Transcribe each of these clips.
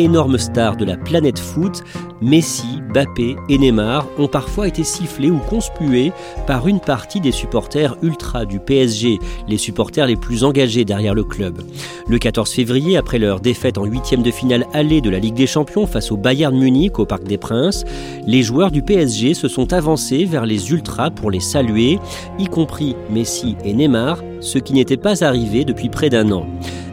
Énorme star de la planète foot, Messi, Bappé et Neymar ont parfois été sifflés ou conspués par une partie des supporters ultra du PSG, les supporters les plus engagés derrière le club. Le 14 février, après leur défaite en huitième de finale allée de la Ligue des Champions face au Bayern Munich au Parc des Princes, les joueurs du PSG se sont avancés vers les ultras pour les saluer, y compris Messi et Neymar, ce qui n'était pas arrivé depuis près d'un an.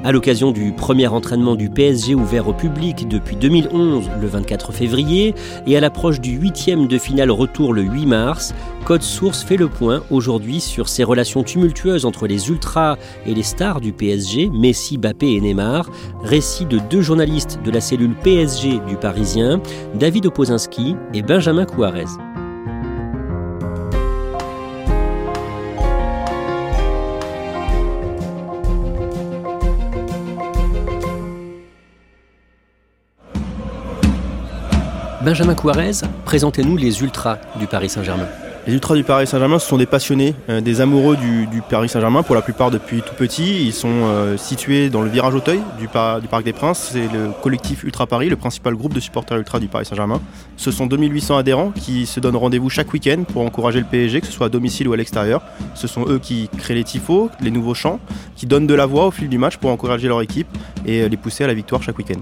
À l'occasion du premier entraînement du PSG ouvert au public depuis 2011, le 24 février, et à l'approche du huitième de finale retour le 8 mars, Code Source fait le point aujourd'hui sur ces relations tumultueuses entre les ultras et les stars du PSG, Messi, Bappé et Neymar. Récit de deux journalistes de la cellule PSG du Parisien, David Opozinski et Benjamin Couarez. Benjamin Couarez, présentez-nous les ultras du Paris Saint-Germain. Les ultras du Paris Saint-Germain, ce sont des passionnés, euh, des amoureux du, Paris Saint-Germain, pour la plupart depuis tout petit. Ils sont euh, situés dans le virage Auteuil du Parc des Princes. C'est le collectif Ultra Paris, le principal groupe de supporters ultra du Paris Saint-Germain. Ce sont 2800 adhérents qui se donnent rendez-vous chaque week-end pour encourager le PSG, que ce soit à domicile ou à l'extérieur. Ce sont eux qui créent les tifos, les nouveaux chants, qui donnent de la voix au fil du match pour encourager leur équipe et euh, les pousser à la victoire chaque week-end.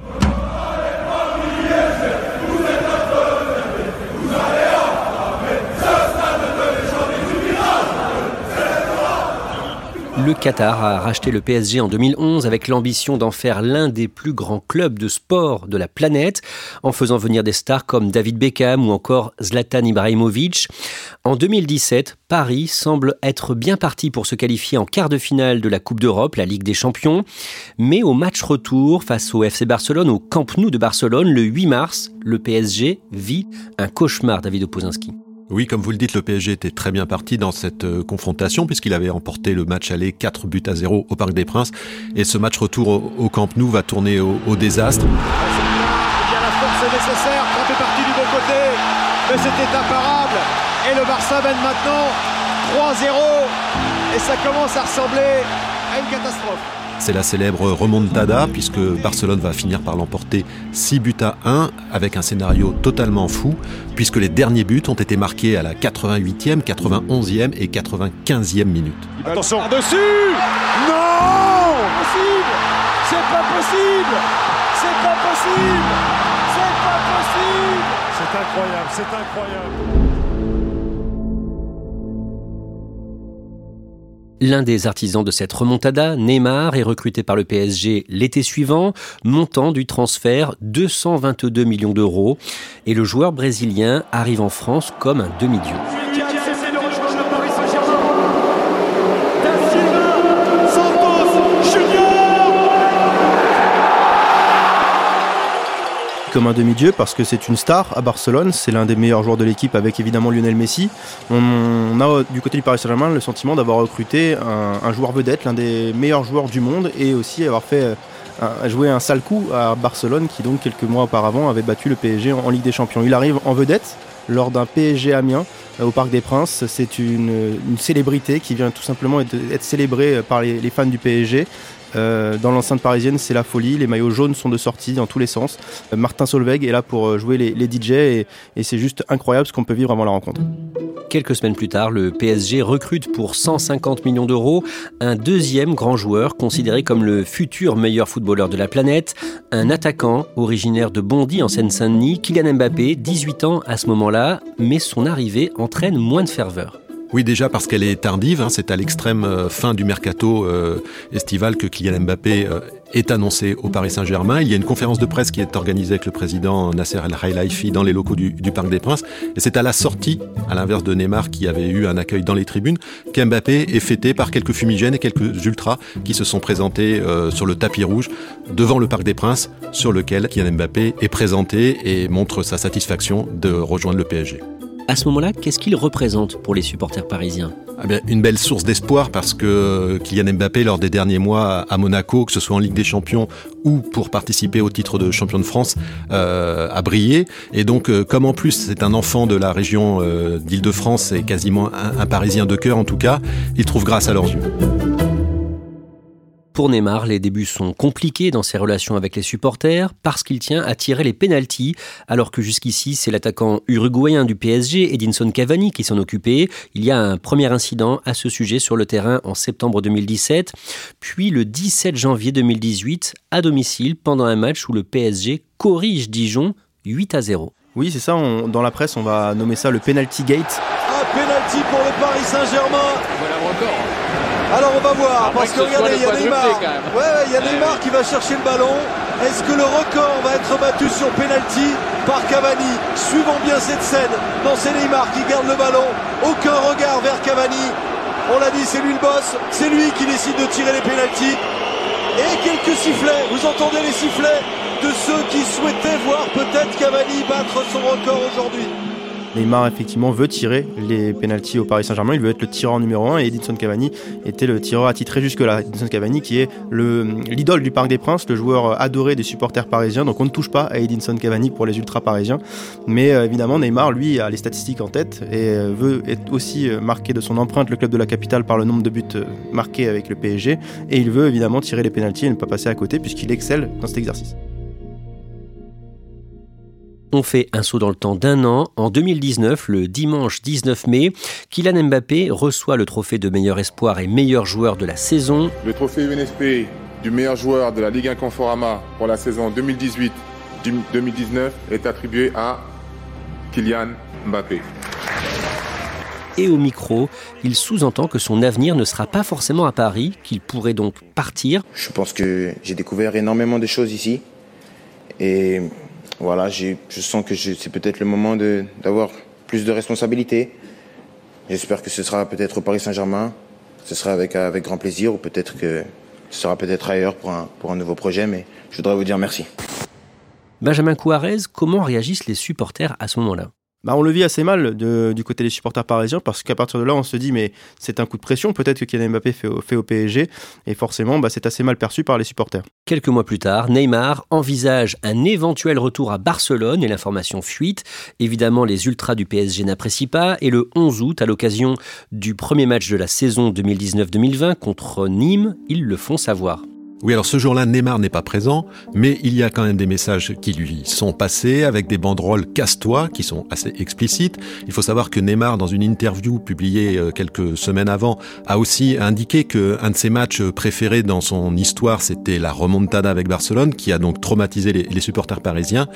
Le Qatar a racheté le PSG en 2011 avec l'ambition d'en faire l'un des plus grands clubs de sport de la planète, en faisant venir des stars comme David Beckham ou encore Zlatan Ibrahimovic. En 2017, Paris semble être bien parti pour se qualifier en quart de finale de la Coupe d'Europe, la Ligue des Champions. Mais au match retour face au FC Barcelone, au Camp Nou de Barcelone, le 8 mars, le PSG vit un cauchemar, David Opozinski. Oui, comme vous le dites, le PSG était très bien parti dans cette euh, confrontation puisqu'il avait emporté le match aller 4 buts à 0 au Parc des Princes. Et ce match retour au, Camp Nou va tourner au, désastre. Il y la force nécessaire, Trump est parti du bon côté, mais c'était imparable. Et le Barça mène maintenant 3-0 et ça commence à ressembler à une catastrophe. C'est la célèbre remontada puisque Barcelone va finir par l'emporter 6 buts à 1 avec un scénario totalement fou puisque les derniers buts ont été marqués à la 88e, 91e et 95e minute. Attention. Par-dessus. Non possible. C'est pas possible. C'est pas possible. C'est pas possible. C'est incroyable, c'est incroyable L'un des artisans de cette remontada, Neymar, est recruté par le PSG l'été suivant, montant du transfert 222 millions d'euros. Et le joueur brésilien arrive en France comme un demi-dieu. Comme un demi-dieu parce que c'est une star à Barcelone, c'est l'un des meilleurs joueurs de l'équipe avec évidemment Lionel Messi. On, a du côté du Paris Saint-Germain le sentiment d'avoir recruté un, joueur vedette, l'un des meilleurs joueurs du monde et aussi avoir fait euh, un, jouer un sale coup à Barcelone qui donc quelques mois auparavant avait battu le PSG en, Ligue des Champions. Il arrive en vedette lors d'un PSG Amiens euh, au Parc des Princes. C'est une, célébrité qui vient tout simplement être, célébrée par les fans du PSG Euh, dans l'enceinte parisienne, c'est la folie. Les maillots jaunes sont de sortie dans tous les sens. Euh, Martin Solveig est là pour jouer les, les DJ et, et c'est juste incroyable ce qu'on peut vivre avant la rencontre. Quelques semaines plus tard, le PSG recrute pour 150 millions d'euros un deuxième grand joueur considéré comme le futur meilleur footballeur de la planète, un attaquant originaire de Bondy en Seine-Saint-Denis, Kylian Mbappé, 18 ans à ce moment-là, mais son arrivée entraîne moins de ferveur. Oui, déjà parce qu'elle est tardive. Hein, c'est à l'extrême euh, fin du mercato euh, estival que Kylian Mbappé euh, est annoncé au Paris Saint-Germain. Il y a une conférence de presse qui est organisée avec le président Nasser El Khelaifi dans les locaux du, du, Parc des Princes. Et c'est à la sortie, à l'inverse de Neymar qui avait eu un accueil dans les tribunes, qu'Mbappé est fêté par quelques fumigènes et quelques ultras qui se sont présentés sur le tapis rouge devant le Parc des Princes, sur lequel Kylian Mbappé est présenté et montre sa satisfaction de rejoindre le PSG. À ce moment-là, qu'est-ce qu'il représente pour les supporters parisiens? Eh bien, une belle source d'espoir parce que Kylian Mbappé, lors des derniers mois à Monaco, que ce soit en Ligue des Champions ou pour participer au titre de champion de France, euh, a brillé. Et donc, euh, comme en plus c'est un enfant de la région euh, d'Île-de-France et quasiment un, un Parisien de cœur en tout cas, il trouve grâce à leurs yeux. Pour Neymar, les débuts sont compliqués dans ses relations avec les supporters parce qu'il tient à tirer les pénalties, alors que jusqu'ici c'est l'attaquant uruguayen du PSG, Edinson Cavani, qui s'en occupait. Il y a un premier incident à ce sujet sur le terrain en septembre 2017, puis le 17 janvier 2018 à domicile pendant un match où le PSG corrige Dijon 8 à 0. Oui, c'est ça. On, dans la presse, on va nommer ça le penalty gate. Un penalty pour le Paris Saint-Germain. Voilà. Alors on va voir, parce que regardez, il y a Neymar. Ouais, il y a Neymar qui va chercher le ballon. Est-ce que le record va être battu sur penalty par Cavani Suivons bien cette scène. Non, c'est Neymar qui garde le ballon. Aucun regard vers Cavani. On l'a dit, c'est lui le boss. C'est lui qui décide de tirer les pénalties. Et quelques sifflets. Vous entendez les sifflets de ceux qui souhaitaient voir peut-être Cavani battre son record aujourd'hui. Neymar effectivement veut tirer les pénalties au Paris Saint-Germain, il veut être le tireur numéro 1 et Edinson Cavani était le tireur attitré jusque-là. Edinson Cavani qui est l'idole du Parc des Princes, le joueur adoré des supporters parisiens, donc on ne touche pas à Edinson Cavani pour les ultras parisiens. Mais euh, évidemment Neymar lui a les statistiques en tête et euh, veut être aussi euh, marqué de son empreinte le club de la capitale par le nombre de buts marqués avec le PSG et il veut évidemment tirer les pénalties et ne pas passer à côté puisqu'il excelle dans cet exercice. On fait un saut dans le temps d'un an. En 2019, le dimanche 19 mai, Kylian Mbappé reçoit le trophée de meilleur espoir et meilleur joueur de la saison. Le trophée UNSP du meilleur joueur de la Ligue 1 Conforama pour la saison 2018-2019 est attribué à Kylian Mbappé. Et au micro, il sous-entend que son avenir ne sera pas forcément à Paris, qu'il pourrait donc partir. Je pense que j'ai découvert énormément de choses ici. Et voilà, je sens que c'est peut-être le moment d'avoir plus de responsabilités. J'espère que ce sera peut-être au Paris Saint-Germain. Ce sera avec, grand plaisir ou peut-être que ce sera peut-être ailleurs pour un, pour un nouveau projet. Mais je voudrais vous dire merci. Benjamin Couarez, comment réagissent les supporters à ce moment-là? Bah, on le vit assez mal du côté des supporters parisiens parce qu'à partir de là, on se dit mais c'est un coup de pression peut-être que Kylian Mbappé fait au, fait au PSG et forcément bah, c'est assez mal perçu par les supporters. Quelques mois plus tard, Neymar envisage un éventuel retour à Barcelone et l'information fuite. Évidemment, les ultras du PSG n'apprécient pas et le 11 août, à l'occasion du premier match de la saison 2019-2020 contre Nîmes, ils le font savoir. Oui, alors ce jour-là, Neymar n'est pas présent, mais il y a quand même des messages qui lui sont passés avec des banderoles casse-toi qui sont assez explicites. Il faut savoir que Neymar, dans une interview publiée euh, quelques semaines avant, a aussi indiqué que un de ses matchs préférés dans son histoire, c'était la remontada avec Barcelone, qui a donc traumatisé les, les supporters parisiens.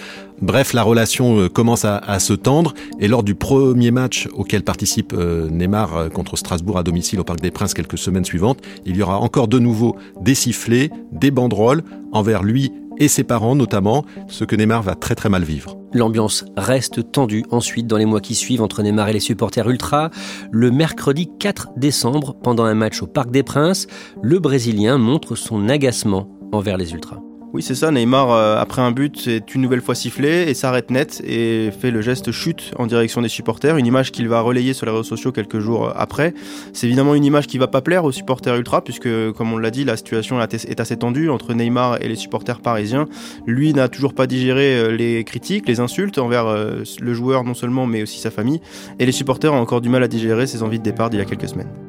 Bref, la relation euh, commence à, à, se tendre et lors du premier match auquel participe euh, Neymar contre Strasbourg à domicile au Parc des Princes quelques semaines suivantes, il y aura encore de nouveau des sifflets des banderoles envers lui et ses parents notamment, ce que Neymar va très très mal vivre. L'ambiance reste tendue ensuite dans les mois qui suivent entre Neymar et les supporters ultra. Le mercredi 4 décembre, pendant un match au Parc des Princes, le Brésilien montre son agacement envers les ultras. Oui, c'est ça. Neymar, euh, après un but, est une nouvelle fois sifflé et s'arrête net et fait le geste chute en direction des supporters. Une image qu'il va relayer sur les réseaux sociaux quelques jours euh, après. C'est évidemment une image qui va pas plaire aux supporters ultra puisque, comme on l'a dit, la situation est assez tendue entre Neymar et les supporters parisiens. Lui n'a toujours pas digéré euh, les critiques, les insultes envers le joueur non seulement mais aussi sa famille. Et les supporters ont encore du mal à digérer ses envies de départ d'il y a quelques semaines.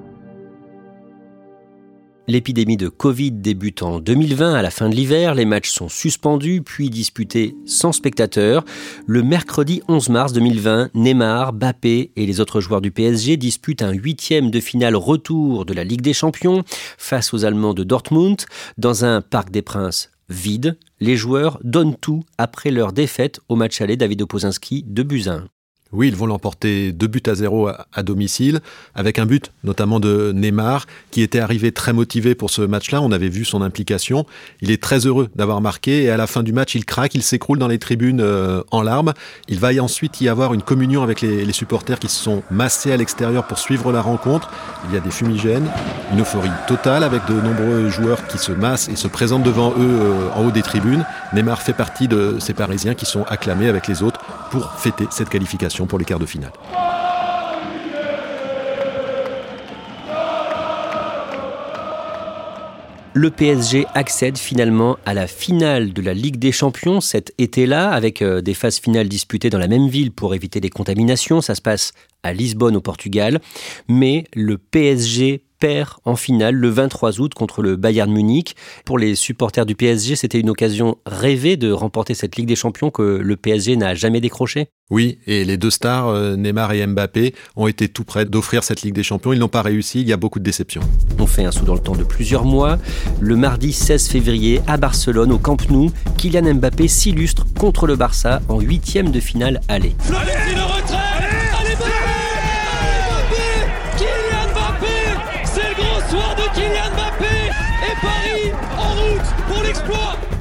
L'épidémie de Covid débute en 2020 à la fin de l'hiver, les matchs sont suspendus puis disputés sans spectateurs. Le mercredi 11 mars 2020, Neymar, Bappé et les autres joueurs du PSG disputent un huitième de finale retour de la Ligue des Champions face aux Allemands de Dortmund dans un Parc des Princes vide. Les joueurs donnent tout après leur défaite au match aller David Opozinski de Buzyn. Oui, ils vont l'emporter deux buts à zéro à, domicile, avec un but notamment de Neymar, qui était arrivé très motivé pour ce match-là. On avait vu son implication. Il est très heureux d'avoir marqué et à la fin du match, il craque, il s'écroule dans les tribunes euh, en larmes. Il va ensuite y avoir une communion avec les, les supporters qui se sont massés à l'extérieur pour suivre la rencontre. Il y a des fumigènes, une euphorie totale avec de nombreux joueurs qui se massent et se présentent devant eux euh, en haut des tribunes. Neymar fait partie de ces Parisiens qui sont acclamés avec les autres pour fêter cette qualification pour les quarts de finale. Le PSG accède finalement à la finale de la Ligue des Champions cet été-là, avec euh, des phases finales disputées dans la même ville pour éviter les contaminations. Ça se passe à Lisbonne au Portugal. Mais le PSG perd en finale le 23 août contre le Bayern Munich. Pour les supporters du PSG, c'était une occasion rêvée de remporter cette Ligue des Champions que le PSG n'a jamais décrochée. Oui, et les deux stars, euh, Neymar et Mbappé, ont été tout prêts d'offrir cette Ligue des Champions. Ils n'ont pas réussi, il y a beaucoup de déceptions. On fait un saut dans le temps de plusieurs mois. Le mardi 16 février, à Barcelone, au Camp Nou, Kylian Mbappé s'illustre contre le Barça en huitième de finale aller.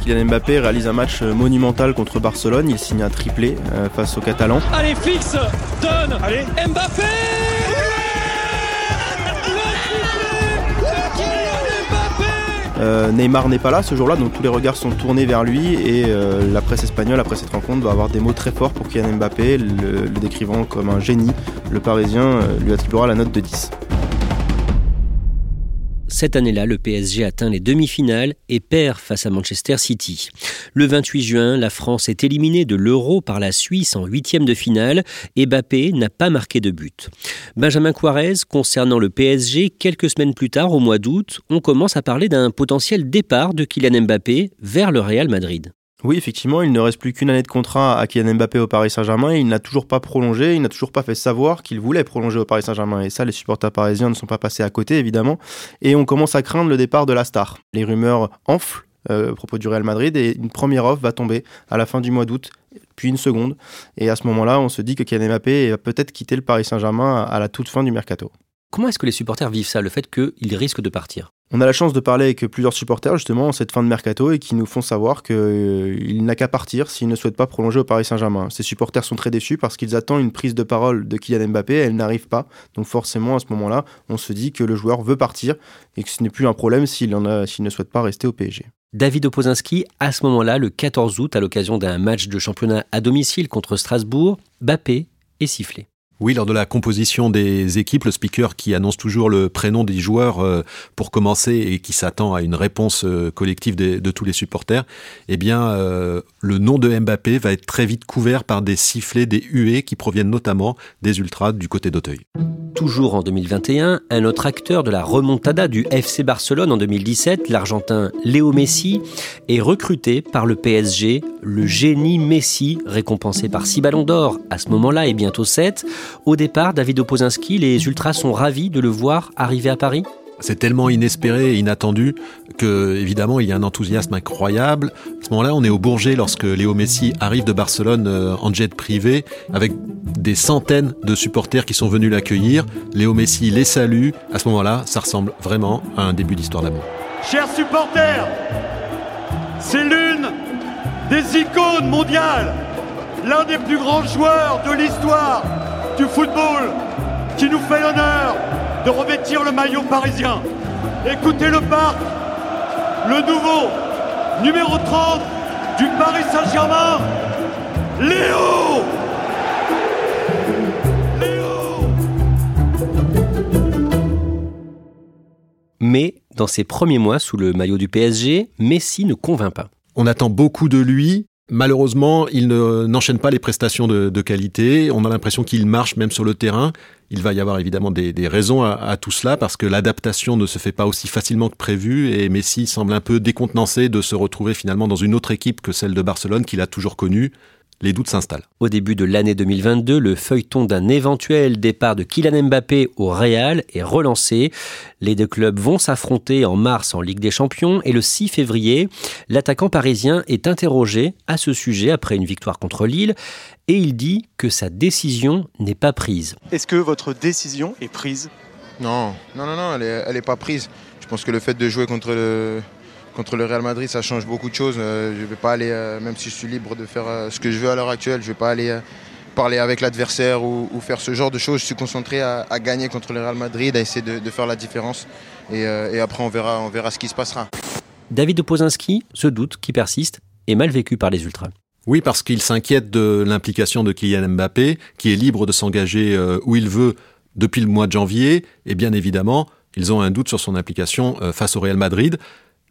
Kylian Mbappé réalise un match monumental contre Barcelone. Il signe un triplé euh, face aux Catalans. Allez, fixe, donne, Allez. Mbappé Euh, Neymar n'est pas là ce jour-là, donc tous les regards sont tournés vers lui et euh, la presse espagnole, après cette rencontre, va avoir des mots très forts pour Kylian Mbappé, le, le décrivant comme un génie. Le Parisien euh, lui attribuera la note de 10. Cette année-là, le PSG atteint les demi-finales et perd face à Manchester City. Le 28 juin, la France est éliminée de l'Euro par la Suisse en huitième de finale et Mbappé n'a pas marqué de but. Benjamin Quarez, concernant le PSG, quelques semaines plus tard, au mois d'août, on commence à parler d'un potentiel départ de Kylian Mbappé vers le Real Madrid. Oui, effectivement, il ne reste plus qu'une année de contrat à Kylian Mbappé au Paris Saint-Germain. Il n'a toujours pas prolongé, il n'a toujours pas fait savoir qu'il voulait prolonger au Paris Saint-Germain. Et ça, les supporters parisiens ne sont pas passés à côté, évidemment. Et on commence à craindre le départ de la star. Les rumeurs enflent euh, à propos du Real Madrid et une première offre va tomber à la fin du mois d'août, puis une seconde. Et à ce moment-là, on se dit que Kylian Mbappé va peut-être quitter le Paris Saint-Germain à la toute fin du mercato. Comment est-ce que les supporters vivent ça, le fait qu'il risque de partir? On a la chance de parler avec plusieurs supporters justement en cette fin de mercato et qui nous font savoir qu'il euh, n'a qu'à partir s'il ne souhaite pas prolonger au Paris Saint-Germain. Ces supporters sont très déçus parce qu'ils attendent une prise de parole de Kylian Mbappé, elle n'arrive pas. Donc forcément à ce moment-là, on se dit que le joueur veut partir et que ce n'est plus un problème s'il ne souhaite pas rester au PSG. David Opozinski, à ce moment-là, le 14 août, à l'occasion d'un match de championnat à domicile contre Strasbourg, Mbappé est sifflé. Oui, lors de la composition des équipes, le speaker qui annonce toujours le prénom des joueurs euh, pour commencer et qui s'attend à une réponse euh, collective de, tous les supporters, eh bien, euh, le nom de Mbappé va être très vite couvert par des sifflets, des huées qui proviennent notamment des ultras du côté d'Auteuil. Toujours en 2021, un autre acteur de la remontada du FC Barcelone en 2017, l'Argentin Léo Messi, est recruté par le PSG, le génie Messi, récompensé par 6 ballons d'or à ce moment-là et bientôt 7. Au départ, David Opozinski, les Ultras sont ravis de le voir arriver à Paris c'est tellement inespéré et inattendu que, évidemment, il y a un enthousiasme incroyable. À ce moment-là, on est au Bourget lorsque Léo Messi arrive de Barcelone euh, en jet privé avec des centaines de supporters qui sont venus l'accueillir. Léo Messi les salue. À ce moment-là, ça ressemble vraiment à un début d'histoire d'amour. Chers supporters, c'est l'une des icônes mondiales, l'un des plus grands joueurs de l'histoire du football qui nous fait l'honneur de revêtir le maillot parisien. Écoutez le parc, le nouveau numéro 30 du Paris Saint-Germain, Léo Léo Mais dans ses premiers mois sous le maillot du PSG, Messi ne convainc pas. On attend beaucoup de lui, Malheureusement, il n'enchaîne pas les prestations de, qualité. On a l'impression qu'il marche même sur le terrain. Il va y avoir évidemment des, raisons à, tout cela parce que l'adaptation ne se fait pas aussi facilement que prévu et Messi semble un peu décontenancé de se retrouver finalement dans une autre équipe que celle de Barcelone qu'il a toujours connue les doutes s'installent. Au début de l'année 2022, le feuilleton d'un éventuel départ de Kylian Mbappé au Real est relancé. Les deux clubs vont s'affronter en mars en Ligue des Champions et le 6 février, l'attaquant parisien est interrogé à ce sujet après une victoire contre Lille et il dit que sa décision n'est pas prise. Est-ce que votre décision est prise? Non, non, non, non, elle n'est pas prise. Je pense que le fait de jouer contre le, contre le Real Madrid, ça change beaucoup de choses. Euh, je vais pas aller, euh, même si je suis libre de faire euh, ce que je veux à l'heure actuelle, je ne vais pas aller parler avec l'adversaire ou, faire ce genre de choses. Je suis concentré à, gagner contre le Real Madrid, à essayer de, faire la différence. Et, après, on verra, on verra ce qui se passera. David Opozinski, ce doute qui persiste, est mal vécu par les Ultras. Oui, parce qu'il s'inquiète de l'implication de Kylian Mbappé, qui est libre de s'engager où il veut depuis le mois de janvier. Et bien évidemment, ils ont un doute sur son implication face au Real Madrid.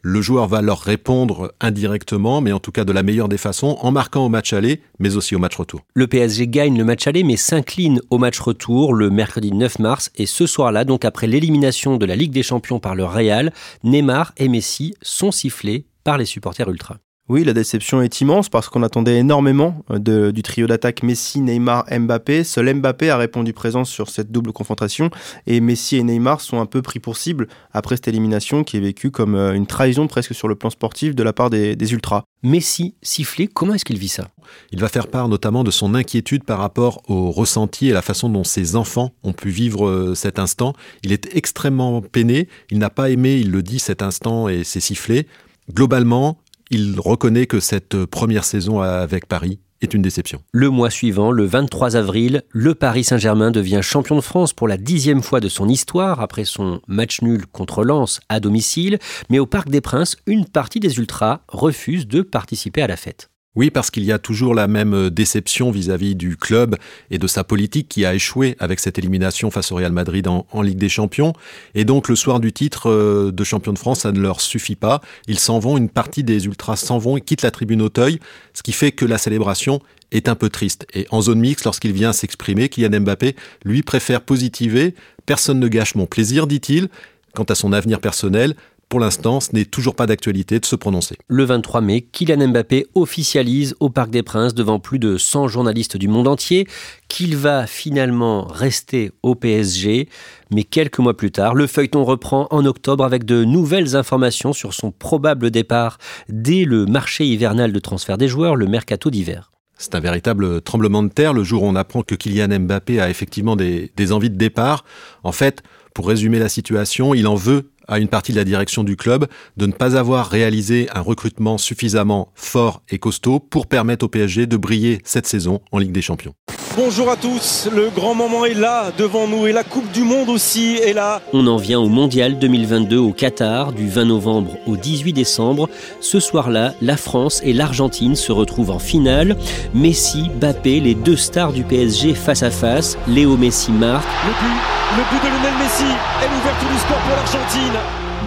Le joueur va leur répondre indirectement, mais en tout cas de la meilleure des façons, en marquant au match aller, mais aussi au match retour. Le PSG gagne le match aller, mais s'incline au match retour le mercredi 9 mars. Et ce soir-là, donc après l'élimination de la Ligue des Champions par le Real, Neymar et Messi sont sifflés par les supporters ultra. Oui, la déception est immense parce qu'on attendait énormément euh, du trio d'attaque Messi, Neymar, Mbappé. Seul Mbappé a répondu présent sur cette double confrontation et Messi et Neymar sont un peu pris pour cible après cette élimination qui est vécue comme euh, une trahison presque sur le plan sportif de la part des, Ultras. Messi sifflé, comment est-ce qu'il vit ça? Il va faire part notamment de son inquiétude par rapport au ressenti et la façon dont ses enfants ont pu vivre euh, cet instant. Il est extrêmement peiné, il n'a pas aimé, il le dit, cet instant et ses sifflets. Globalement, il reconnaît que cette première saison avec Paris est une déception. Le mois suivant, le 23 avril, le Paris Saint-Germain devient champion de France pour la dixième fois de son histoire après son match nul contre Lens à domicile. Mais au Parc des Princes, une partie des Ultras refuse de participer à la fête. Oui, parce qu'il y a toujours la même euh, déception vis-à-vis du club et de sa politique qui a échoué avec cette élimination face au Real Madrid en, Ligue des Champions. Et donc le soir du titre euh, de champion de France, ça ne leur suffit pas. Ils s'en vont, une partie des ultras s'en vont et quittent la tribune Auteuil, ce qui fait que la célébration est un peu triste. Et en zone mixte, lorsqu'il vient s'exprimer, Kylian Mbappé, lui, préfère positiver. Personne ne gâche mon plaisir, dit-il. Quant à son avenir personnel, pour l'instant, ce n'est toujours pas d'actualité de se prononcer. Le 23 mai, Kylian Mbappé officialise au Parc des Princes devant plus de 100 journalistes du monde entier qu'il va finalement rester au PSG. Mais quelques mois plus tard, le feuilleton reprend en octobre avec de nouvelles informations sur son probable départ dès le marché hivernal de transfert des joueurs, le mercato d'hiver. C'est un véritable tremblement de terre le jour où on apprend que Kylian Mbappé a effectivement des, des envies de départ. En fait, pour résumer la situation, il en veut à une partie de la direction du club de ne pas avoir réalisé un recrutement suffisamment fort et costaud pour permettre au PSG de briller cette saison en Ligue des Champions. Bonjour à tous, le grand moment est là devant nous et la Coupe du Monde aussi est là. On en vient au Mondial 2022 au Qatar du 20 novembre au 18 décembre. Ce soir-là, la France et l'Argentine se retrouvent en finale. Messi, Bappé, les deux stars du PSG face à face. Léo Messi marque. Le but, le but de Lionel Messi est l'ouverture du score pour l'Argentine.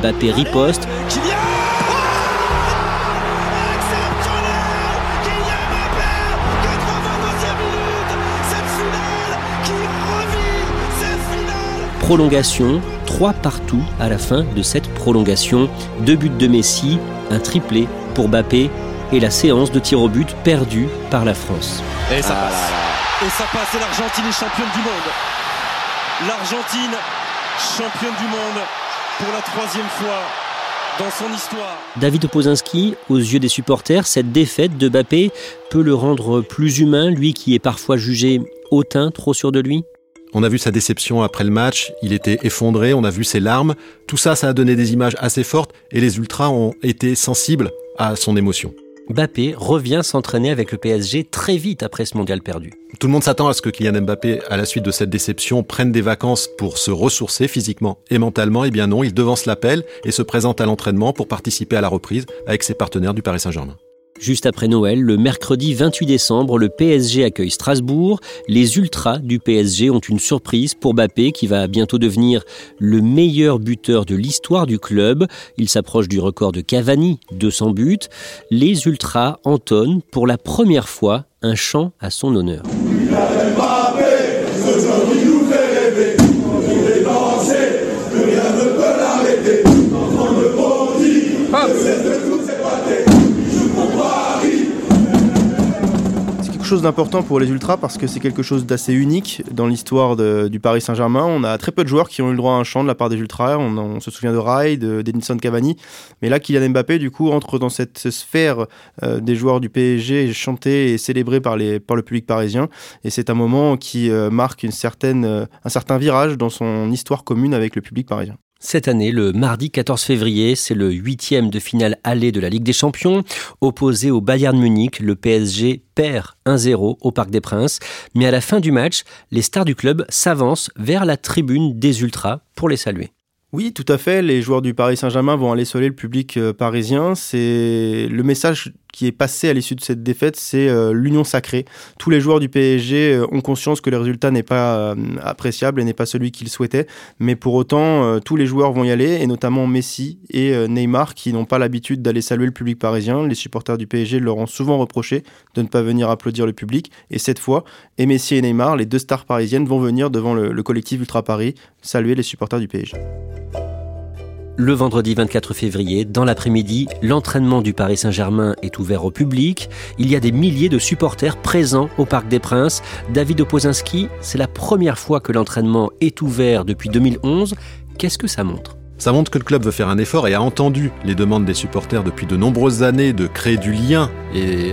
Bappé riposte. Prolongation, trois partout à la fin de cette prolongation. Deux buts de Messi, un triplé pour Bappé et la séance de tir au but perdue par la France. Et ça passe. Et ça passe et l'Argentine est championne du monde. L'Argentine championne du monde pour la troisième fois dans son histoire. David Opozinski, aux yeux des supporters, cette défaite de Bappé peut le rendre plus humain, lui qui est parfois jugé hautain, trop sûr de lui? On a vu sa déception après le match, il était effondré, on a vu ses larmes. Tout ça, ça a donné des images assez fortes et les Ultras ont été sensibles à son émotion. Mbappé revient s'entraîner avec le PSG très vite après ce mondial perdu. Tout le monde s'attend à ce que Kylian Mbappé, à la suite de cette déception, prenne des vacances pour se ressourcer physiquement et mentalement. Eh bien non, il devance l'appel et se présente à l'entraînement pour participer à la reprise avec ses partenaires du Paris Saint-Germain. Juste après Noël, le mercredi 28 décembre, le PSG accueille Strasbourg. Les Ultras du PSG ont une surprise pour Mbappé qui va bientôt devenir le meilleur buteur de l'histoire du club. Il s'approche du record de Cavani, 200 buts. Les Ultras entonnent pour la première fois un chant à son honneur. Chose d'important pour les Ultras parce que c'est quelque chose d'assez unique dans l'histoire du Paris Saint-Germain. On a très peu de joueurs qui ont eu le droit à un chant de la part des Ultras. On, se souvient de Rai, d'Edinson Cavani. Mais là, Kylian Mbappé, du coup, entre dans cette sphère euh, des joueurs du PSG chantés et célébrés par, les, par le public parisien. Et c'est un moment qui euh, marque une certaine, euh, un certain virage dans son histoire commune avec le public parisien. Cette année, le mardi 14 février, c'est le huitième de finale aller de la Ligue des Champions. Opposé au Bayern Munich, le PSG perd 1-0 au Parc des Princes. Mais à la fin du match, les stars du club s'avancent vers la tribune des Ultras pour les saluer. Oui, tout à fait. Les joueurs du Paris Saint-Germain vont aller saluer le public euh, parisien. C'est le message qui est passé à l'issue de cette défaite, c'est euh, l'union sacrée. Tous les joueurs du PSG euh, ont conscience que le résultat n'est pas euh, appréciable et n'est pas celui qu'ils souhaitaient, mais pour autant, tous les joueurs vont y aller, et notamment Messi et Neymar, qui n'ont pas l'habitude d'aller saluer le public parisien. Les supporters du PSG leur ont souvent reproché de ne pas venir applaudir le public, et cette fois, et Messi et Neymar, les deux stars parisiennes, vont venir devant le, le collectif Ultra Paris saluer les supporters du PSG. Le vendredi 24 février, dans l'après-midi, l'entraînement du Paris Saint-Germain est ouvert au public. Il y a des milliers de supporters présents au Parc des Princes. David Opozinski, c'est la première fois que l'entraînement est ouvert depuis 2011. Qu'est-ce que ça montre? Ça montre que le club veut faire un effort et a entendu les demandes des supporters depuis de nombreuses années de créer du lien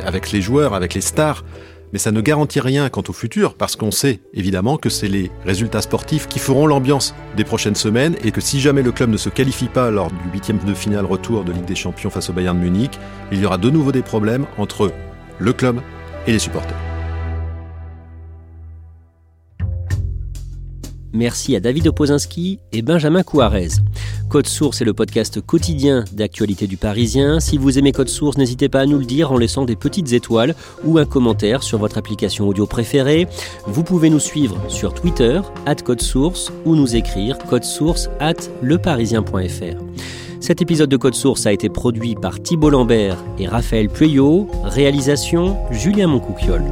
avec les joueurs, avec les stars mais ça ne garantit rien quant au futur, parce qu'on sait évidemment que c'est les résultats sportifs qui feront l'ambiance des prochaines semaines, et que si jamais le club ne se qualifie pas lors du huitième de finale retour de Ligue des Champions face au Bayern de Munich, il y aura de nouveau des problèmes entre le club et les supporters. Merci à David Opozinski et Benjamin Couarez. Code Source est le podcast quotidien d'actualité du Parisien. Si vous aimez Code Source, n'hésitez pas à nous le dire en laissant des petites étoiles ou un commentaire sur votre application audio préférée. Vous pouvez nous suivre sur Twitter, at Code Source, ou nous écrire source at leparisien.fr. Cet épisode de Code Source a été produit par Thibault Lambert et Raphaël Pueyo. Réalisation Julien Moncouquiole.